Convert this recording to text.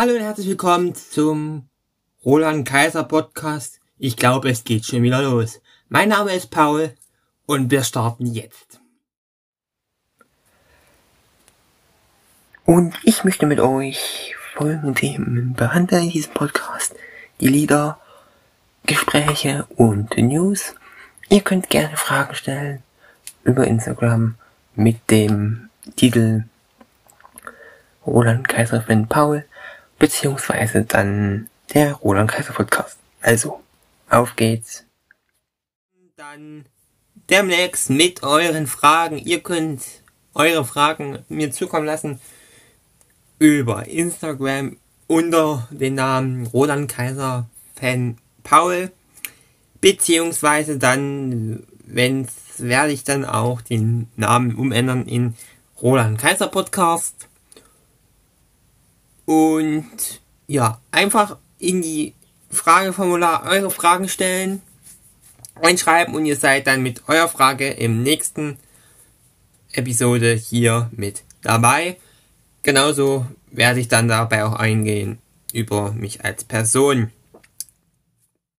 Hallo und herzlich willkommen zum Roland Kaiser Podcast. Ich glaube, es geht schon wieder los. Mein Name ist Paul und wir starten jetzt. Und ich möchte mit euch folgende Themen behandeln in diesem Podcast. Die Lieder, Gespräche und News. Ihr könnt gerne Fragen stellen über Instagram mit dem Titel Roland Kaiser Fan Paul beziehungsweise dann der Roland Kaiser Podcast. Also, auf geht's. Dann demnächst mit euren Fragen. Ihr könnt eure Fragen mir zukommen lassen über Instagram unter den Namen Roland Kaiser Fan Paul. Beziehungsweise dann, wenn's, werde ich dann auch den Namen umändern in Roland Kaiser Podcast. Und ja, einfach in die Frageformular eure Fragen stellen, einschreiben und ihr seid dann mit eurer Frage im nächsten Episode hier mit dabei. Genauso werde ich dann dabei auch eingehen über mich als Person.